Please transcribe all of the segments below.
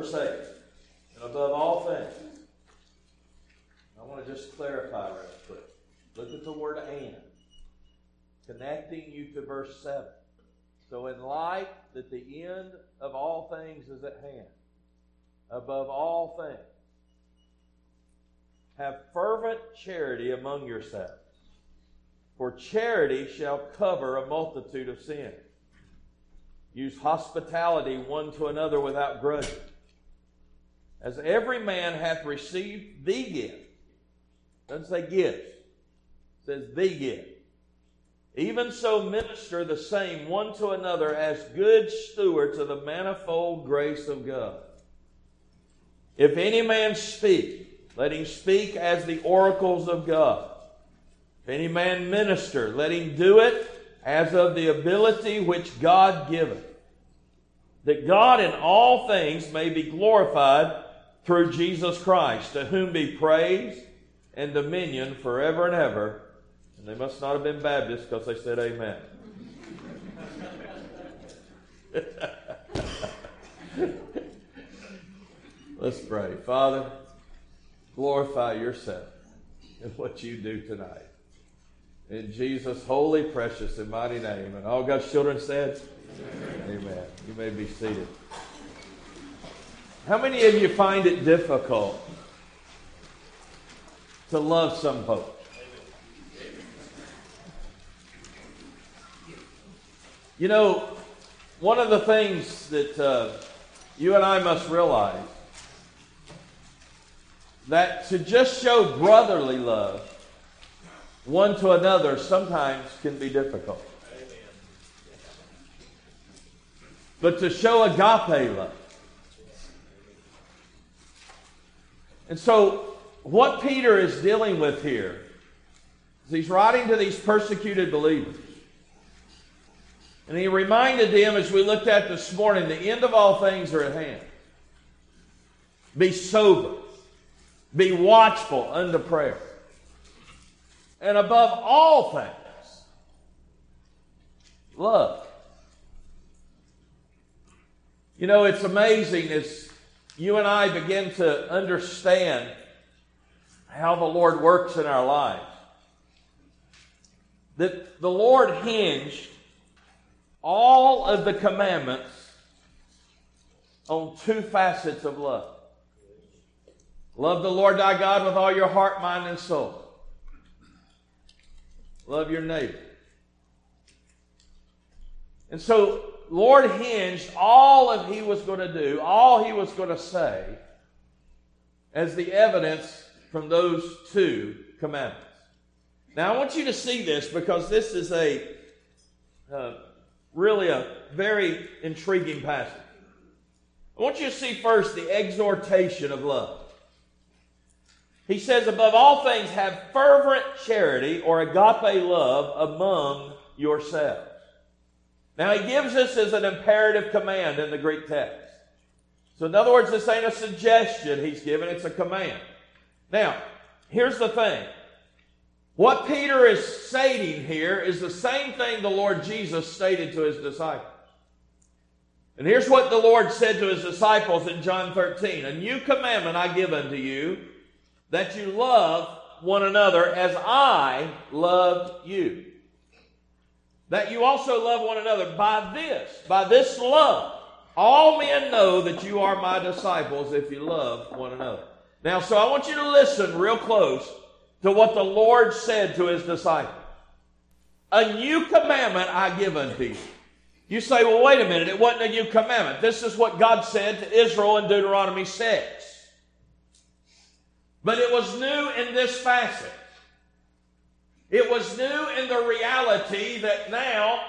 verse 8. And above all things, I want to just clarify real quick. Look at the word and, connecting you to verse 7. So, in light that the end of all things is at hand, above all things, have fervent charity among yourselves, for charity shall cover a multitude of sins. Use hospitality one to another without grudging. As every man hath received the gift, doesn't say gifts, says the gift. Even so, minister the same one to another as good stewards of the manifold grace of God. If any man speak, let him speak as the oracles of God. If any man minister, let him do it as of the ability which God giveth, that God in all things may be glorified through Jesus Christ, to whom be praise and dominion forever and ever. And they must not have been Baptists because they said amen. Let's pray. Father, glorify yourself in what you do tonight. In Jesus' holy, precious, and mighty name. And all God's children said, Amen. Amen. You may be seated. How many of you find it difficult to love some folks? You know, one of the things that uh, you and I must realize that to just show brotherly love one to another sometimes can be difficult. But to show agape love. And so, what Peter is dealing with here is he's writing to these persecuted believers. And he reminded them, as we looked at this morning, the end of all things are at hand. Be sober, be watchful unto prayer. And above all things, love. You know, it's amazing as you and I begin to understand how the Lord works in our lives. That the Lord hinged all of the commandments on two facets of love. Love the Lord thy God with all your heart, mind, and soul. Love your neighbor. And so, Lord hinged all of he was going to do, all he was going to say, as the evidence from those two commandments. Now, I want you to see this because this is a uh, really a very intriguing passage. I want you to see first the exhortation of love. He says, above all things, have fervent charity or agape love among yourselves. Now, he gives this as an imperative command in the Greek text. So, in other words, this ain't a suggestion he's given, it's a command. Now, here's the thing what Peter is stating here is the same thing the Lord Jesus stated to his disciples. And here's what the Lord said to his disciples in John 13 A new commandment I give unto you, that you love one another as I loved you. That you also love one another by this, by this love. All men know that you are my disciples if you love one another. Now, so I want you to listen real close to what the Lord said to his disciples. A new commandment I give unto you. You say, well, wait a minute, it wasn't a new commandment. This is what God said to Israel in Deuteronomy 6. But it was new in this facet. It was new in the reality that now,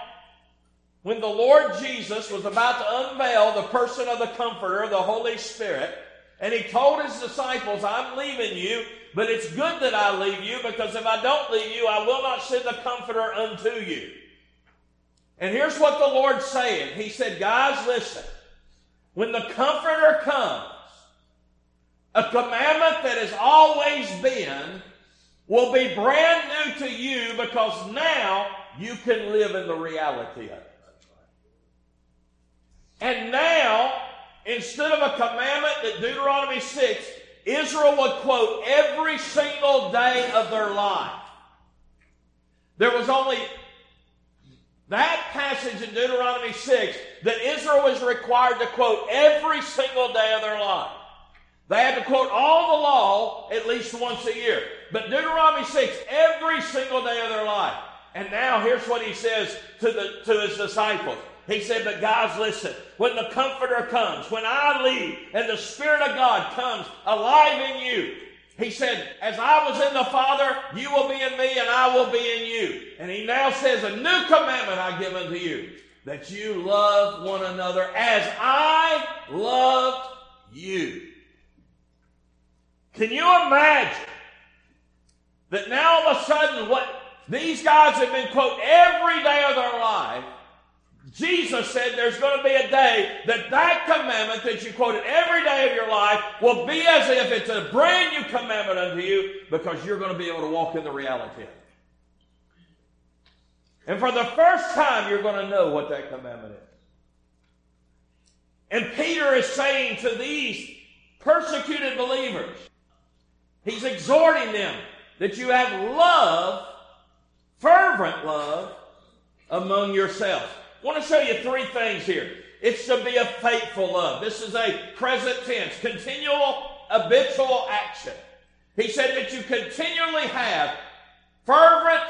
when the Lord Jesus was about to unveil the person of the Comforter, the Holy Spirit, and he told his disciples, I'm leaving you, but it's good that I leave you because if I don't leave you, I will not send the Comforter unto you. And here's what the Lord's saying. He said, Guys, listen. When the Comforter comes, a commandment that has always been will be brand new to you because now you can live in the reality of it. And now instead of a commandment that Deuteronomy 6, Israel would quote every single day of their life. There was only that passage in Deuteronomy 6 that Israel was required to quote every single day of their life. They had to quote all the law at least once a year. But Deuteronomy 6, every single day of their life. And now here's what he says to, the, to his disciples. He said, But guys, listen, when the Comforter comes, when I leave and the Spirit of God comes alive in you, he said, As I was in the Father, you will be in me, and I will be in you. And he now says, A new commandment I give unto you, that you love one another as I loved you. Can you imagine that now all of a sudden what these guys have been, quote, every day of their life, Jesus said there's going to be a day that that commandment that you quoted every day of your life will be as if it's a brand new commandment unto you because you're going to be able to walk in the reality of it. And for the first time, you're going to know what that commandment is. And Peter is saying to these persecuted believers, he's exhorting them that you have love, fervent love, among yourselves. I want to show you three things here. It's to be a faithful love. This is a present tense, continual, habitual action. He said that you continually have fervent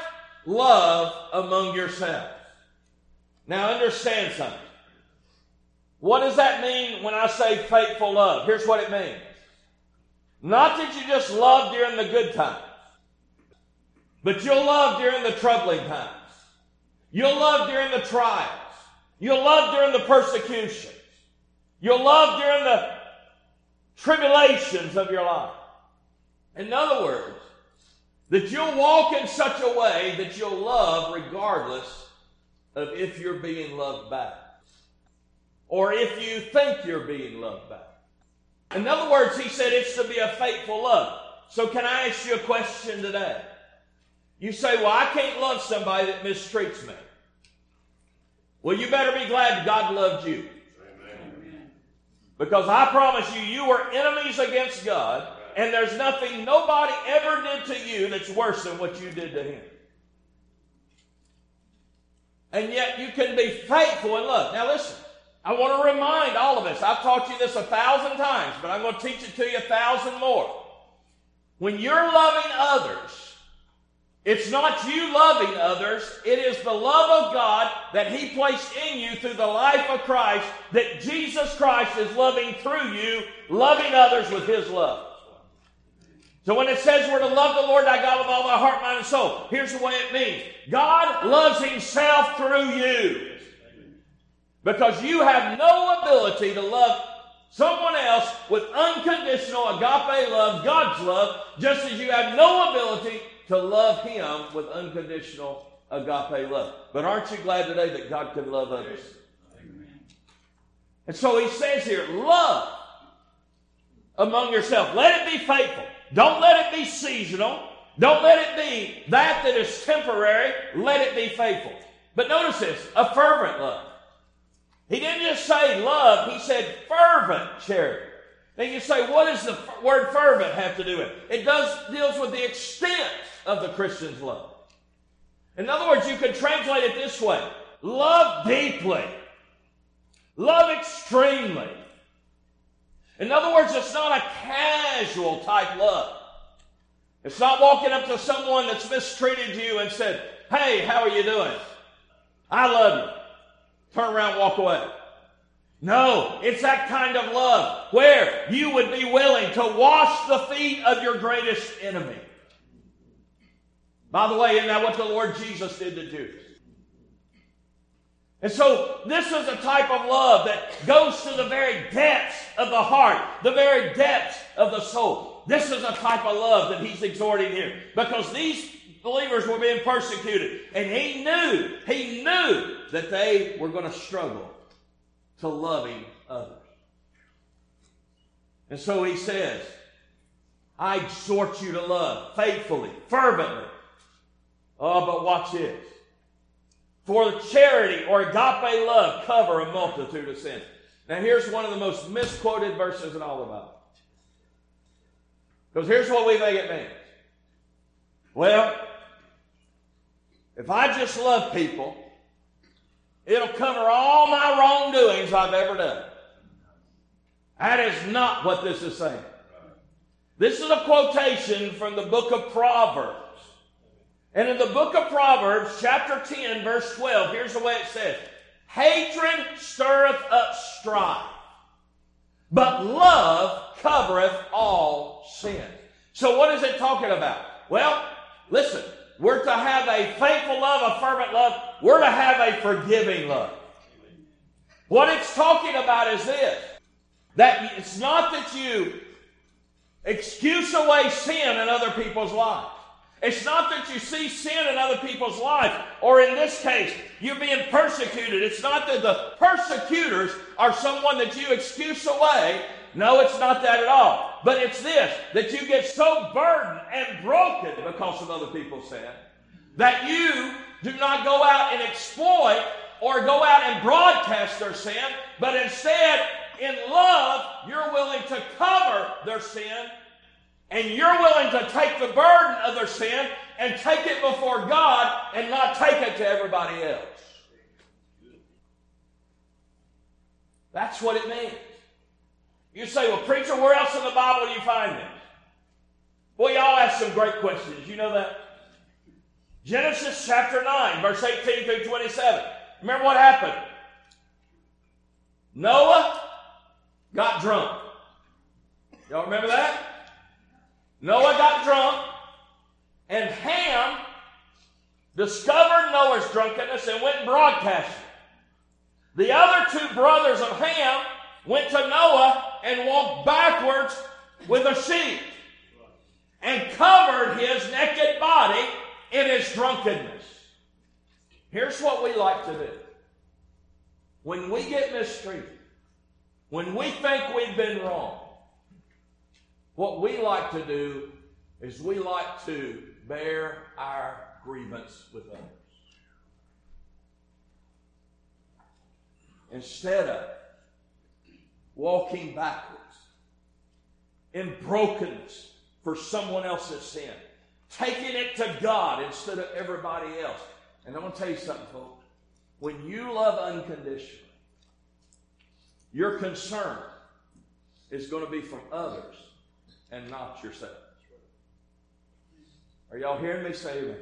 love among yourselves. Now understand something. What does that mean when I say faithful love? Here's what it means. Not that you just love during the good times, but you'll love during the troubling times. You'll love during the trials. You'll love during the persecutions. You'll love during the tribulations of your life. In other words, that you'll walk in such a way that you'll love regardless of if you're being loved back or if you think you're being loved back. In other words, he said it's to be a faithful love. So, can I ask you a question today? You say, Well, I can't love somebody that mistreats me. Well, you better be glad God loved you. Amen. Because I promise you, you were enemies against God, and there's nothing nobody ever did to you that's worse than what you did to him. And yet you can be faithful in love. Now listen, I want to remind all of us, I've taught you this a thousand times, but I'm going to teach it to you a thousand more. When you're loving others, it's not you loving others. It is the love of God that He placed in you through the life of Christ that Jesus Christ is loving through you, loving others with His love. So when it says we're to love the Lord thy God with all thy heart, mind, and soul, here's the way it means. God loves Himself through you. Because you have no ability to love someone else with unconditional agape love, God's love, just as you have no ability to love Him with unconditional agape love. But aren't you glad today that God can love others? And so He says here, love among yourself. Let it be faithful. Don't let it be seasonal. Don't let it be that that is temporary. Let it be faithful. But notice this a fervent love. He didn't just say love, he said fervent charity. Now you say, what does the word fervent have to do with it? It does deals with the extent of the Christian's love. In other words, you could translate it this way love deeply, love extremely. In other words, it's not a casual type love. It's not walking up to someone that's mistreated you and said, Hey, how are you doing? I love you. Turn around, walk away. No, it's that kind of love where you would be willing to wash the feet of your greatest enemy. By the way, isn't that what the Lord Jesus did to Judas? And so, this is a type of love that goes to the very depths of the heart, the very depths of the soul. This is a type of love that he's exhorting here because these believers were being persecuted. And he knew, he knew that they were going to struggle to loving others. And so he says, I exhort you to love faithfully, fervently, Oh, but watch this. For charity or agape love cover a multitude of sins. Now, here's one of the most misquoted verses in all the Bible. Because here's what we think it means. Well, if I just love people, it'll cover all my wrongdoings I've ever done. That is not what this is saying. This is a quotation from the book of Proverbs. And in the book of Proverbs, chapter 10, verse 12, here's the way it says Hatred stirreth up strife, but love covereth all sin. So, what is it talking about? Well, listen, we're to have a faithful love, a fervent love. We're to have a forgiving love. What it's talking about is this that it's not that you excuse away sin in other people's lives. It's not that you see sin in other people's lives, or in this case, you're being persecuted. It's not that the persecutors are someone that you excuse away. No, it's not that at all. But it's this that you get so burdened and broken because of other people's sin that you do not go out and exploit or go out and broadcast their sin, but instead, in love, you're willing to cover their sin and you're willing to take the burden of their sin and take it before God and not take it to everybody else. That's what it means. You say, well, preacher, where else in the Bible do you find this? Well, y'all ask some great questions. You know that? Genesis chapter 9, verse 18 through 27. Remember what happened? Noah got drunk. Y'all remember that? Noah got drunk, and Ham discovered Noah's drunkenness and went and broadcast it. The other two brothers of Ham went to Noah and walked backwards with a sheet and covered his naked body in his drunkenness. Here's what we like to do. When we get mistreated, when we think we've been wrong, what we like to do is we like to bear our grievance with others. Instead of walking backwards in brokenness for someone else's sin, taking it to God instead of everybody else. And I'm going to tell you something, folks. When you love unconditionally, your concern is going to be from others and not yourself. Are y'all hearing me say amen?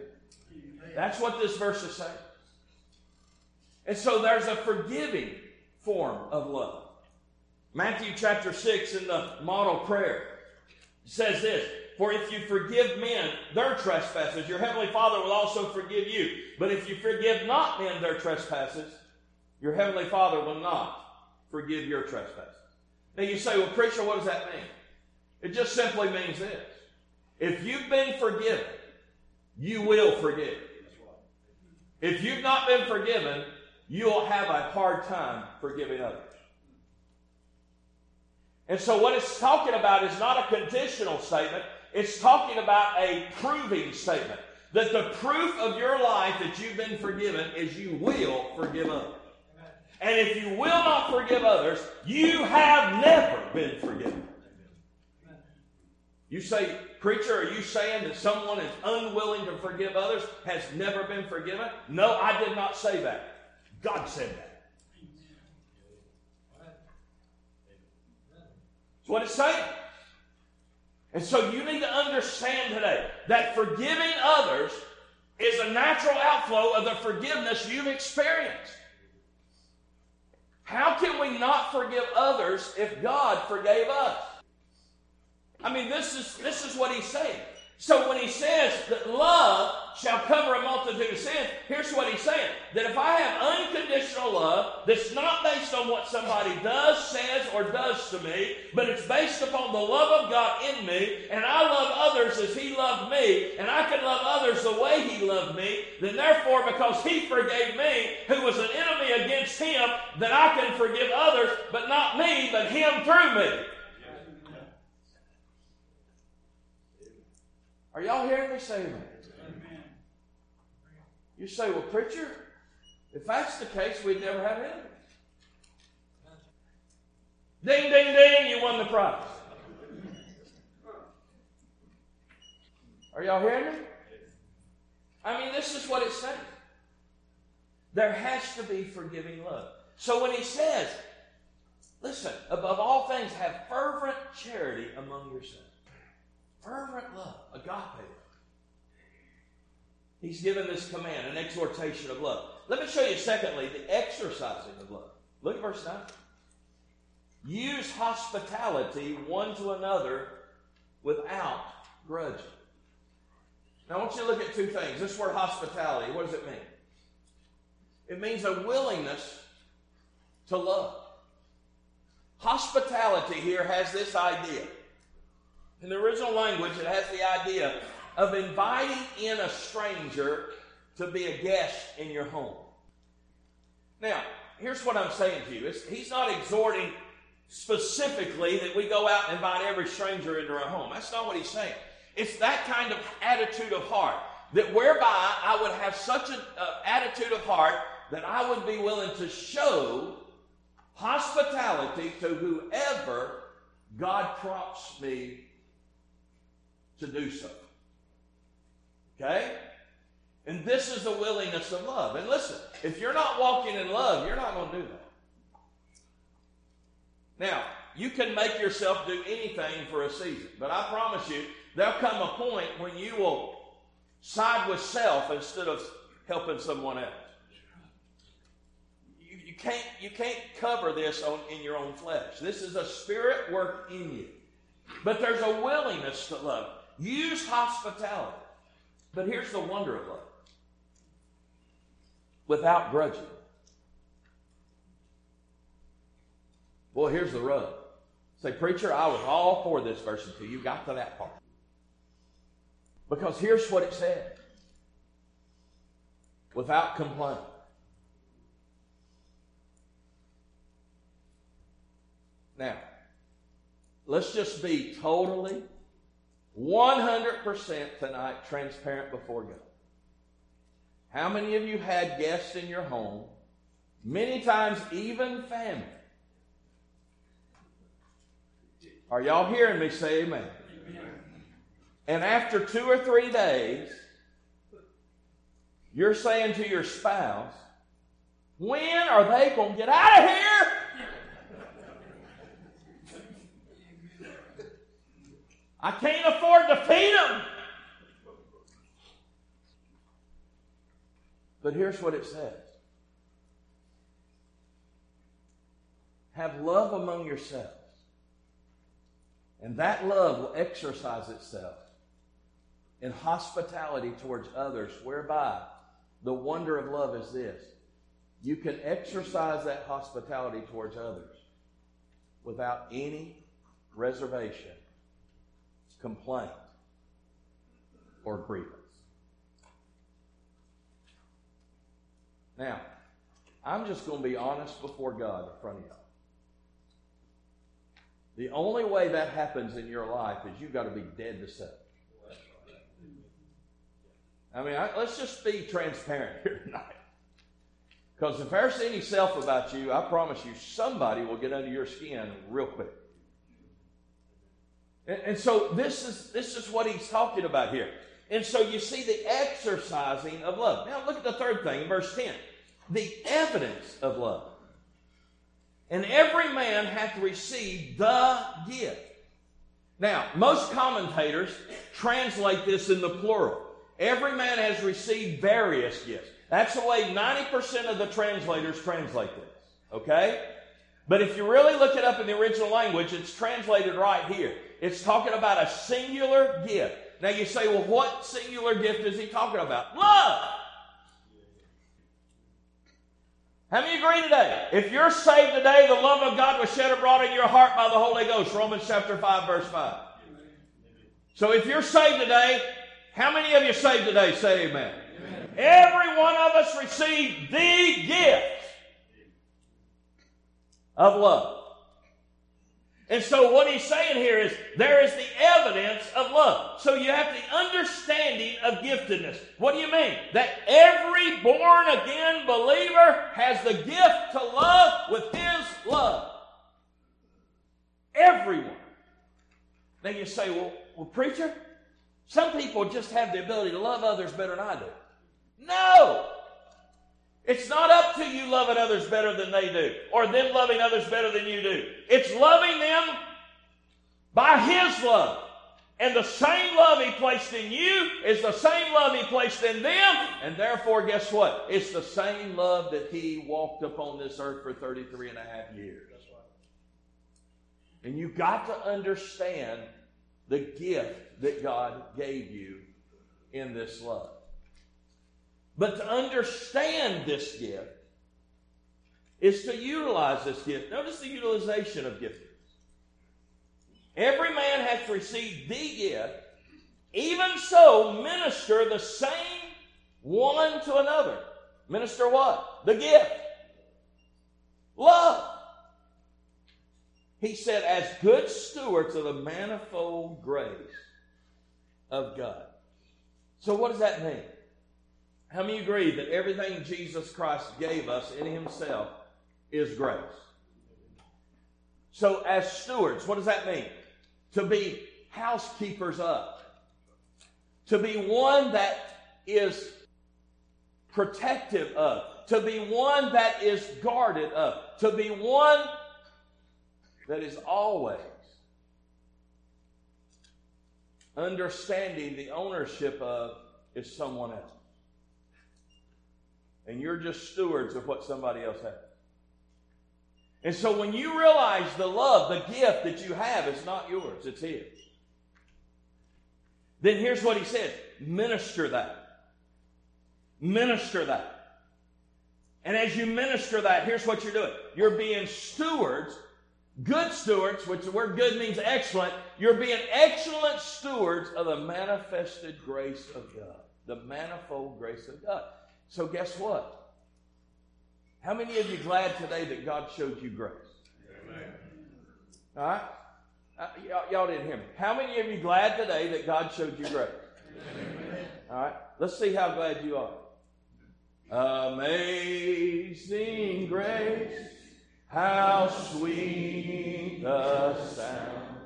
That's what this verse is saying. And so there's a forgiving form of love. Matthew chapter 6 in the model prayer says this For if you forgive men their trespasses, your heavenly Father will also forgive you. But if you forgive not men their trespasses, your heavenly Father will not forgive your trespasses. Now you say, Well, preacher, what does that mean? It just simply means this. If you've been forgiven, you will forgive. If you've not been forgiven, you'll have a hard time forgiving others. And so, what it's talking about is not a conditional statement, it's talking about a proving statement. That the proof of your life that you've been forgiven is you will forgive others. And if you will not forgive others, you have never been forgiven. You say, Preacher, are you saying that someone is unwilling to forgive others has never been forgiven? No, I did not say that. God said that. That's what it's saying. And so you need to understand today that forgiving others is a natural outflow of the forgiveness you've experienced. How can we not forgive others if God forgave us? I mean, this is, this is what he's saying. So when he says that love shall cover a multitude of sins, here's what he's saying. That if I have unconditional love that's not based on what somebody does, says, or does to me, but it's based upon the love of God in me, and I love others as he loved me, and I can love others the way he loved me, then therefore, because he forgave me, who was an enemy against him, that I can forgive others, but not me, but him through me. Are y'all hearing me say amen? You say, well, preacher, if that's the case, we'd never have enemies. Ding, ding, ding, you won the prize. Are y'all hearing me? I mean, this is what it's saying. There has to be forgiving love. So when he says, listen, above all things, have fervent charity among yourselves. Fervent love, agape. He's given this command, an exhortation of love. Let me show you, secondly, the exercising of love. Look at verse 9. Use hospitality one to another without grudging. Now, I want you to look at two things. This word hospitality, what does it mean? It means a willingness to love. Hospitality here has this idea. In the original language, it has the idea of inviting in a stranger to be a guest in your home. Now, here's what I'm saying to you. It's, he's not exhorting specifically that we go out and invite every stranger into our home. That's not what he's saying. It's that kind of attitude of heart that whereby I would have such an uh, attitude of heart that I would be willing to show hospitality to whoever God prompts me to do so. Okay? And this is the willingness of love. And listen, if you're not walking in love, you're not going to do that. Now, you can make yourself do anything for a season, but I promise you, there'll come a point when you will side with self instead of helping someone else. You, you can't, you can't cover this on, in your own flesh. This is a spirit work in you. But there's a willingness to love. Use hospitality. But here's the wonder of love without grudging. Well, here's the rub. Say, preacher, I was all for this verse until you got to that part. Because here's what it said without complaint. Now, let's just be totally 100% tonight transparent before God. How many of you had guests in your home? Many times, even family. Are y'all hearing me say amen? amen? And after two or three days, you're saying to your spouse, when are they going to get out of here? I can't afford to feed them. But here's what it says Have love among yourselves. And that love will exercise itself in hospitality towards others, whereby the wonder of love is this you can exercise that hospitality towards others without any reservation complaint, or grievance. Now, I'm just going to be honest before God in front of y'all. The only way that happens in your life is you've got to be dead to self. I mean, I, let's just be transparent here tonight. Because if there's any self about you, I promise you, somebody will get under your skin real quick. And, and so this is this is what he's talking about here. And so you see the exercising of love. Now look at the third thing, verse 10. The evidence of love. And every man hath received the gift. Now, most commentators translate this in the plural. Every man has received various gifts. That's the way 90% of the translators translate this. Okay? But if you really look it up in the original language, it's translated right here. It's talking about a singular gift. Now you say, well, what singular gift is he talking about? Love. How many agree today? If you're saved today, the love of God was shed abroad in your heart by the Holy Ghost. Romans chapter 5, verse 5. So if you're saved today, how many of you saved today? Say amen. amen. Every one of us received the gift of love. And so what he's saying here is there is the evidence of love. So you have the understanding of giftedness. What do you mean? That every born again believer has the gift to love with his love. Everyone. Then you say, well, well, preacher, some people just have the ability to love others better than I do. No! It's not up to you loving others better than they do, or them loving others better than you do. It's loving them by His love. And the same love He placed in you is the same love He placed in them. And therefore, guess what? It's the same love that He walked upon this earth for 33 and a half years. And you've got to understand the gift that God gave you in this love. But to understand this gift is to utilize this gift. Notice the utilization of giftings. Every man hath received the gift, even so minister the same one to another. Minister what? The gift. Love. He said, as good stewards of the manifold grace of God. So, what does that mean? How many agree that everything Jesus Christ gave us in Himself is grace? So, as stewards, what does that mean? To be housekeepers of, to be one that is protective of, to be one that is guarded of, to be one that is always understanding the ownership of is someone else. And you're just stewards of what somebody else has. And so when you realize the love, the gift that you have is not yours, it's His. Then here's what He says minister that. Minister that. And as you minister that, here's what you're doing you're being stewards good stewards, which the word good means excellent, you're being excellent stewards of the manifested grace of God, the manifold grace of God. So, guess what? How many of you glad today that God showed you grace? Amen. All right? Uh, y'all, y'all didn't hear me. How many of you glad today that God showed you grace? Amen. All right? Let's see how glad you are. Amazing grace how sweet the sound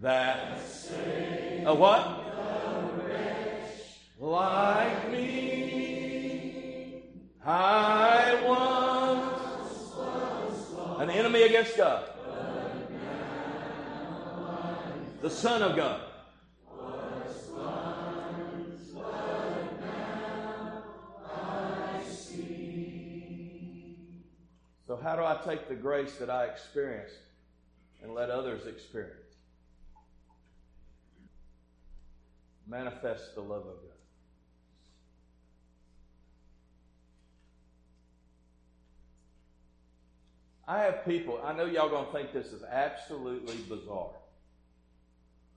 that saved a what? Like me, I once was an enemy against God, the Son of God. So, how do I take the grace that I experience and let others experience? Manifest the love of God. I have people, I know y'all going to think this is absolutely bizarre.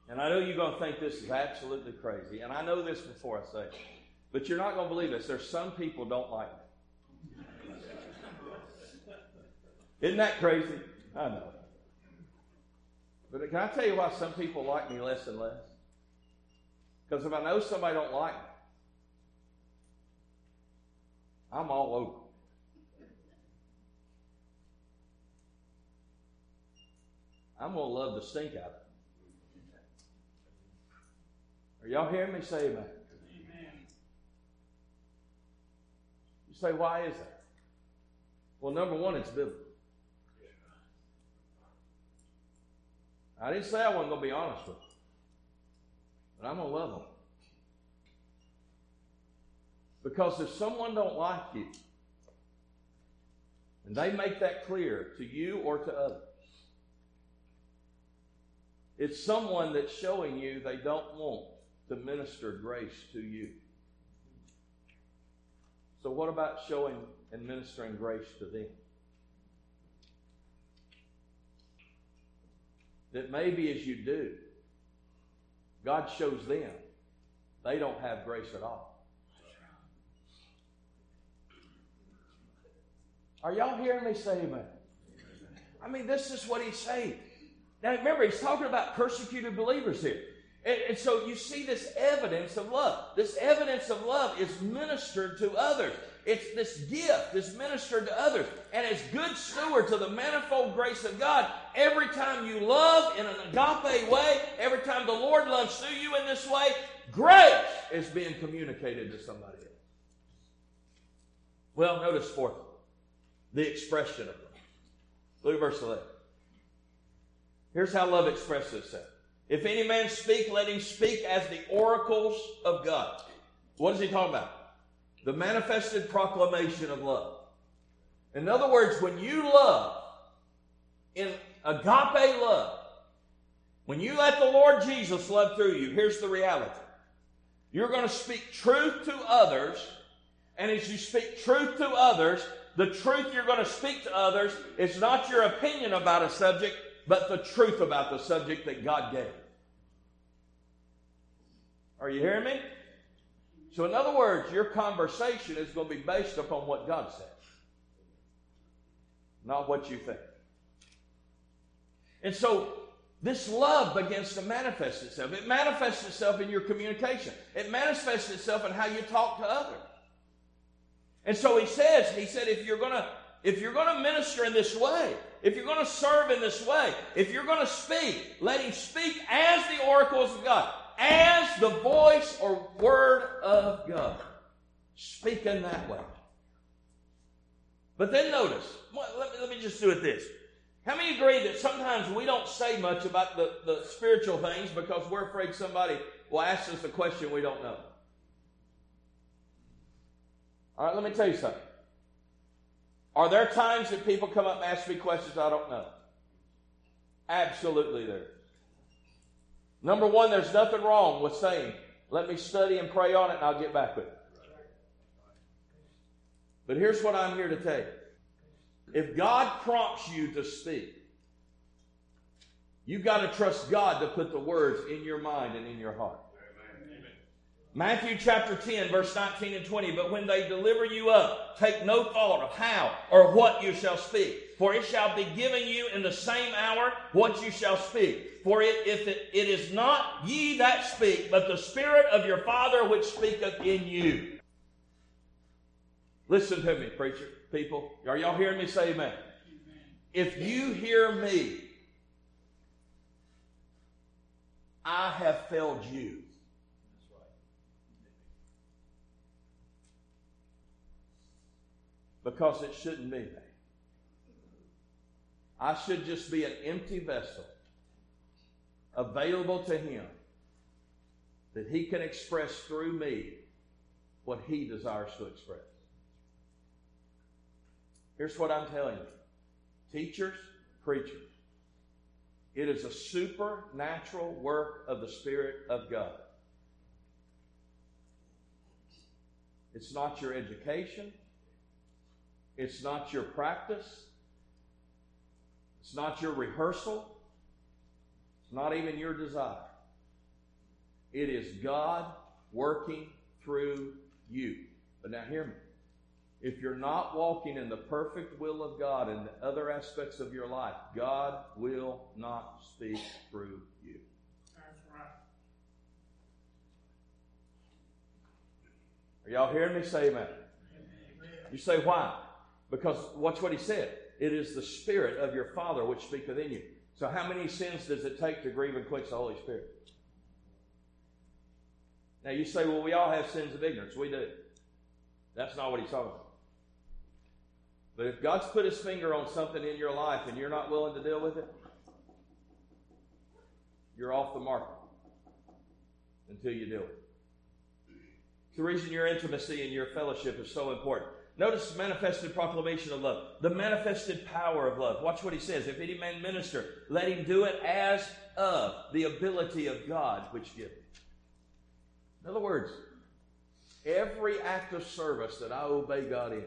And I know you're going to think this is absolutely crazy. And I know this before I say it. But you're not going to believe this. There's some people don't like me. Isn't that crazy? I know. But can I tell you why some people like me less and less? Because if I know somebody don't like me, I'm all over. I'm going to love the stink out of it. Are y'all hearing me say amen? amen? You say, why is that? Well, number one, it's biblical. I didn't say I wasn't going to be honest with them, but I'm going to love them. Because if someone don't like you, and they make that clear to you or to others, it's someone that's showing you they don't want to minister grace to you. So, what about showing and ministering grace to them? that maybe as you do, God shows them they don't have grace at all. Are y'all hearing me say amen? I mean, this is what he's saying. Now, remember, he's talking about persecuted believers here. And, and, so you see this evidence of love. This evidence of love is ministered to others. It's this gift is ministered to others. And as good stewards of the manifold grace of God, every time you love in an agape way, every time the Lord loves through you in this way, grace is being communicated to somebody else. Well, notice fourth, the expression of love. Look at verse 11. Here's how love expresses itself. If any man speak, let him speak as the oracles of God. What is he talking about? The manifested proclamation of love. In other words, when you love, in agape love, when you let the Lord Jesus love through you, here's the reality. You're going to speak truth to others, and as you speak truth to others, the truth you're going to speak to others is not your opinion about a subject, but the truth about the subject that God gave. Are you hearing me? So, in other words, your conversation is going to be based upon what God says, not what you think. And so, this love begins to manifest itself. It manifests itself in your communication, it manifests itself in how you talk to others. And so he says, he said, if you're going to if you're to minister in this way, if you're going to serve in this way, if you're going to speak, let him speak as the oracles of God, as the voice or word of God. Speak in that way. But then notice, let me, let me just do it this. How many agree that sometimes we don't say much about the, the spiritual things because we're afraid somebody will ask us a question we don't know? All right, let me tell you something. Are there times that people come up and ask me questions I don't know? Absolutely there. Number one, there's nothing wrong with saying, let me study and pray on it and I'll get back with it. But here's what I'm here to tell you. If God prompts you to speak, you've got to trust God to put the words in your mind and in your heart. Matthew chapter 10, verse 19 and 20. But when they deliver you up, take no thought of how or what you shall speak. For it shall be given you in the same hour what you shall speak. For it, if it, it is not ye that speak, but the Spirit of your Father which speaketh in you. Listen to me, preacher, people. Are y'all hearing me say amen? amen. If you hear me, I have failed you. Because it shouldn't be me. I should just be an empty vessel available to Him that He can express through me what He desires to express. Here's what I'm telling you teachers, preachers. It is a supernatural work of the Spirit of God. It's not your education. It's not your practice. It's not your rehearsal. It's not even your desire. It is God working through you. But now hear me. If you're not walking in the perfect will of God in the other aspects of your life, God will not speak through you. That's right. Are y'all hearing me say amen? amen? You say why? Because watch what he said. It is the Spirit of your Father which speaketh in you. So, how many sins does it take to grieve and quench the Holy Spirit? Now, you say, well, we all have sins of ignorance. We do. That's not what he's talking about. But if God's put his finger on something in your life and you're not willing to deal with it, you're off the market until you do it. It's the reason your intimacy and your fellowship is so important. Notice the manifested proclamation of love, the manifested power of love. Watch what he says. If any man minister, let him do it as of the ability of God which giveth. In other words, every act of service that I obey God in,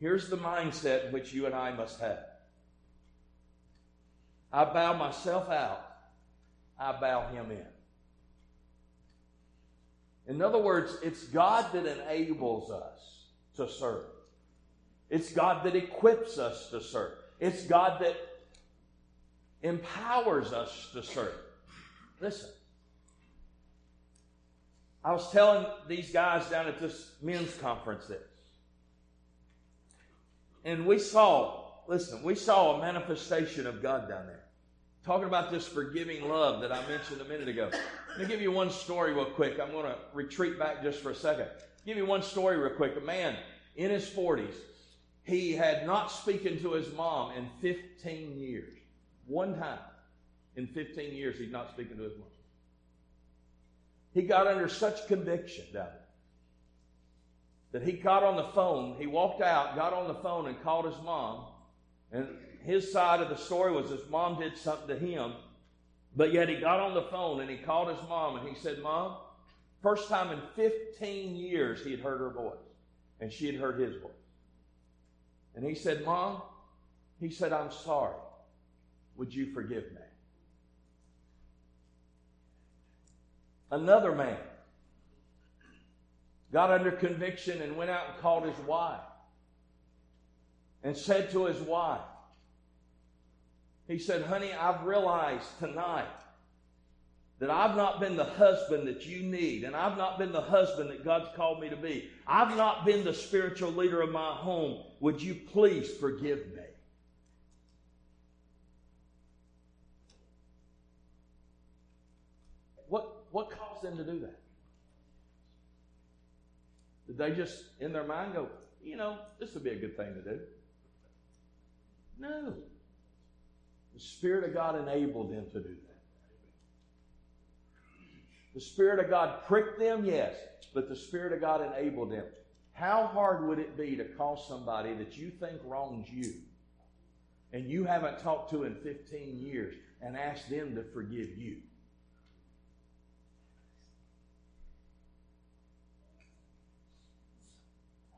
here's the mindset which you and I must have. I bow myself out, I bow him in. In other words, it's God that enables us to serve. It's God that equips us to serve. It's God that empowers us to serve. Listen, I was telling these guys down at this men's conference this. And we saw, listen, we saw a manifestation of God down there. Talking about this forgiving love that I mentioned a minute ago. Let me give you one story real quick. I'm going to retreat back just for a second. Give you one story real quick. A man in his 40s, he had not spoken to his mom in 15 years. One time in 15 years, he'd not spoken to his mom. He got under such conviction down there that he got on the phone. He walked out, got on the phone, and called his mom. And his side of the story was his mom did something to him, but yet he got on the phone and he called his mom and he said, Mom, first time in 15 years he had heard her voice, and she had heard his voice. And he said, Mom, he said, I'm sorry. Would you forgive me? Another man got under conviction and went out and called his wife and said to his wife, he said, Honey, I've realized tonight that I've not been the husband that you need, and I've not been the husband that God's called me to be. I've not been the spiritual leader of my home. Would you please forgive me? What, what caused them to do that? Did they just, in their mind, go, you know, this would be a good thing to do? No. The Spirit of God enabled them to do that. The Spirit of God pricked them, yes, but the Spirit of God enabled them. How hard would it be to call somebody that you think wrongs you and you haven't talked to in 15 years and ask them to forgive you?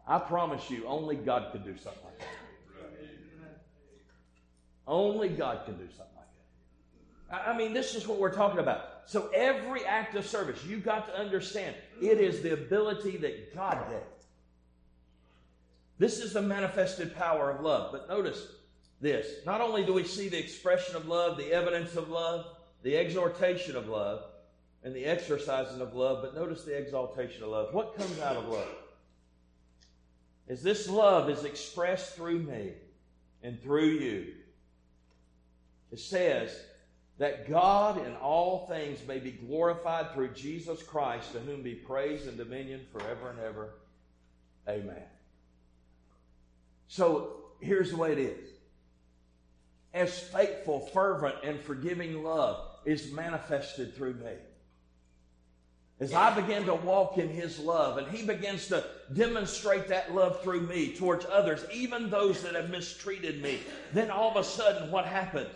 I promise you, only God could do something like that. Only God can do something like that. I mean, this is what we're talking about. So every act of service, you've got to understand, it is the ability that God gave. This is the manifested power of love. But notice this. Not only do we see the expression of love, the evidence of love, the exhortation of love, and the exercising of love, but notice the exaltation of love. What comes out of love? Is this love is expressed through me and through you. It says that God in all things may be glorified through Jesus Christ, to whom be praise and dominion forever and ever. Amen. So here's the way it is. As faithful, fervent, and forgiving love is manifested through me. As I begin to walk in His love, and He begins to demonstrate that love through me towards others, even those that have mistreated me, then all of a sudden, what happens?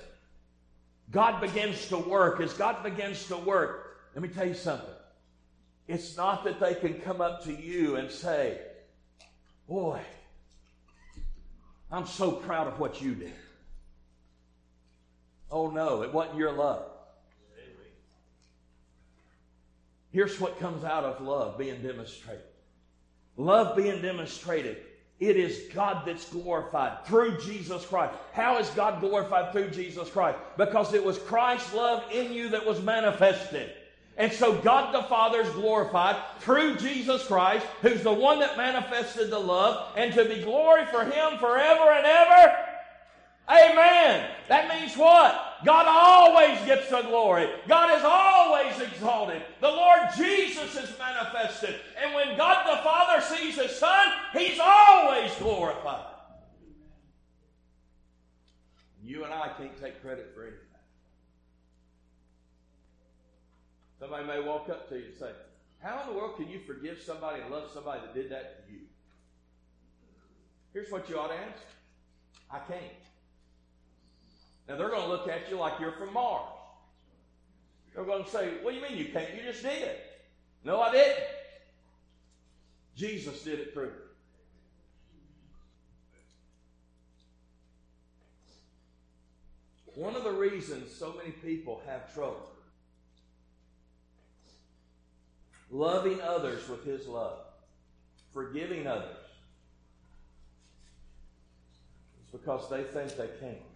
God begins to work. As God begins to work, let me tell you something. It's not that they can come up to you and say, Boy, I'm so proud of what you did. Oh no, it wasn't your love. Here's what comes out of love being demonstrated. Love being demonstrated. It is God that's glorified through Jesus Christ. How is God glorified through Jesus Christ? Because it was Christ's love in you that was manifested. And so God the Father is glorified through Jesus Christ, who's the one that manifested the love, and to be glory for Him forever and ever. Amen. That means what? God always gets the glory. God is always exalted. The Lord Jesus is manifested. And when God the Father sees His Son, He's always glorified. You and I can't take credit for anything. Somebody may walk up to you and say, How in the world can you forgive somebody and love somebody that did that to you? Here's what you ought to answer I can't. Now they're going to look at you like you're from Mars. They're going to say, What do you mean you can't? You just did. It. No, I didn't. Jesus did it through me. One of the reasons so many people have trouble loving others with His love, forgiving others, is because they think they can't.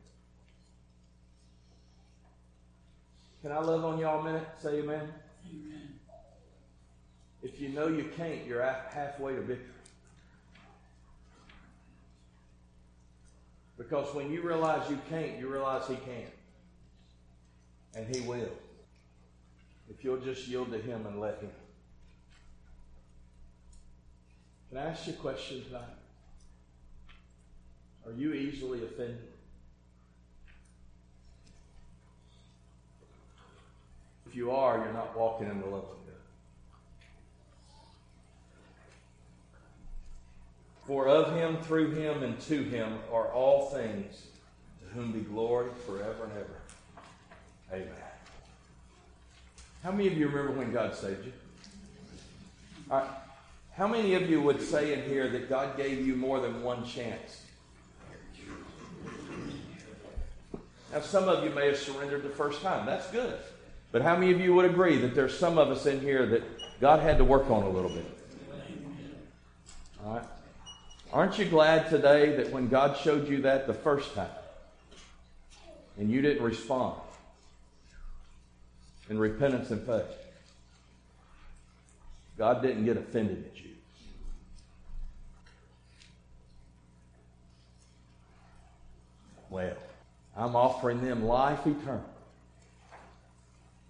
Can I love on y'all a minute? Say amen. amen. If you know you can't, you're halfway to victory. Because when you realize you can't, you realize He can. And He will. If you'll just yield to Him and let Him. Can I ask you a question tonight? Are you easily offended? You are, you're not walking in the love of God. For of him, through him, and to him are all things, to whom be glory forever and ever. Amen. How many of you remember when God saved you? How many of you would say in here that God gave you more than one chance? Now, some of you may have surrendered the first time. That's good. But how many of you would agree that there's some of us in here that God had to work on a little bit? All right. Aren't you glad today that when God showed you that the first time and you didn't respond in repentance and faith, God didn't get offended at you? Well, I'm offering them life eternal.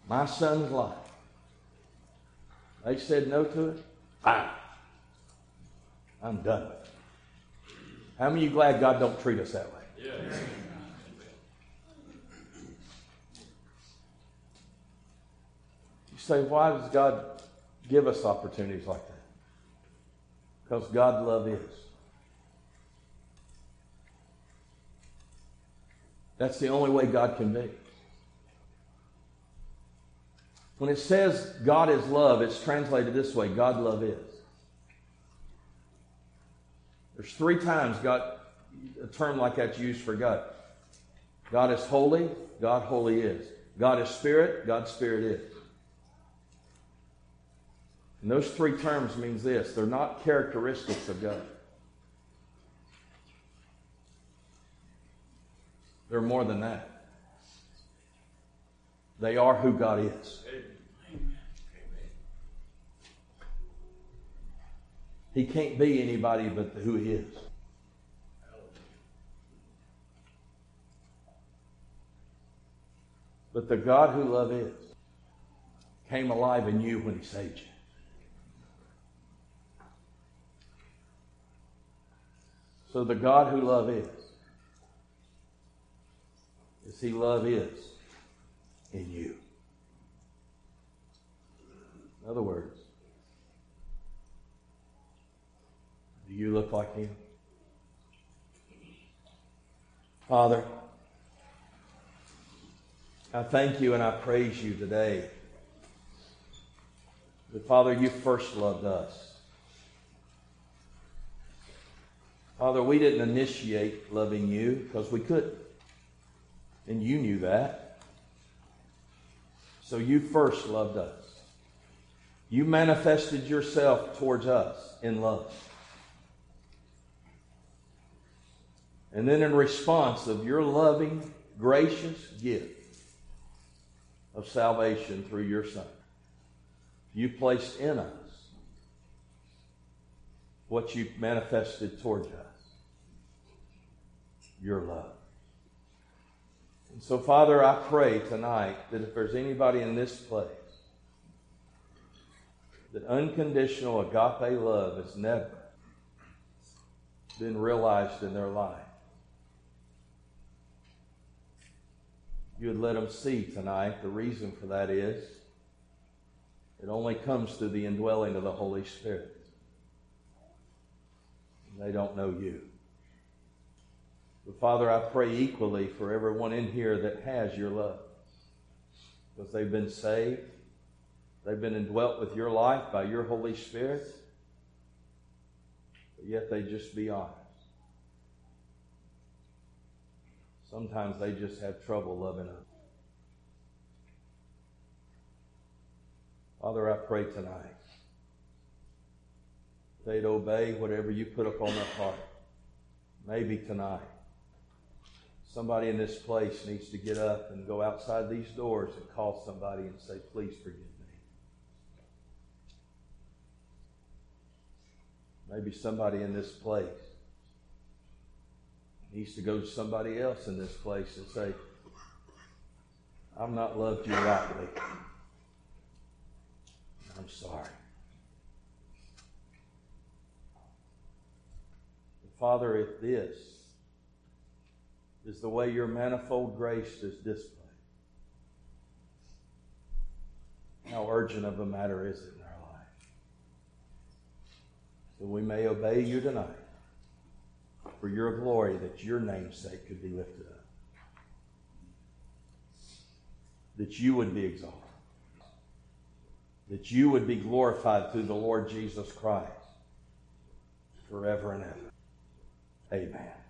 My son's life. They said no to it. Fine. I'm done with it. How many of you glad God don't treat us that way? You say, why does God give us opportunities like that? Because God love is. That's the only way God can be. When it says God is love, it's translated this way God love is. There's three times God a term like that's used for God. God is holy, God holy is. God is spirit, God spirit is. And those three terms means this. They're not characteristics of God. They're more than that. They are who God is. He can't be anybody but who he is. But the God who love is came alive in you when he saved you. So the God who love is, is he love is in you. In other words, do you look like him? Father, I thank you and I praise you today. That, Father, you first loved us. Father, we didn't initiate loving you because we couldn't. And you knew that. So you first loved us. You manifested yourself towards us in love. And then, in response of your loving, gracious gift of salvation through your Son, you placed in us what you manifested towards us your love. And so, Father, I pray tonight that if there's anybody in this place that unconditional agape love has never been realized in their life, you would let them see tonight the reason for that is it only comes through the indwelling of the Holy Spirit. They don't know you. But Father, I pray equally for everyone in here that has your love. Because they've been saved, they've been indwelt with your life by your Holy Spirit, but yet they just be honest. Sometimes they just have trouble loving us. Father, I pray tonight they'd obey whatever you put upon their heart. Maybe tonight Somebody in this place needs to get up and go outside these doors and call somebody and say, Please forgive me. Maybe somebody in this place needs to go to somebody else in this place and say, I've not loved you rightly. I'm sorry. Father, if this is the way your manifold grace is displayed, how urgent of a matter is it in our life? So we may obey you tonight for your glory that your namesake could be lifted up. That you would be exalted. That you would be glorified through the Lord Jesus Christ forever and ever. Amen.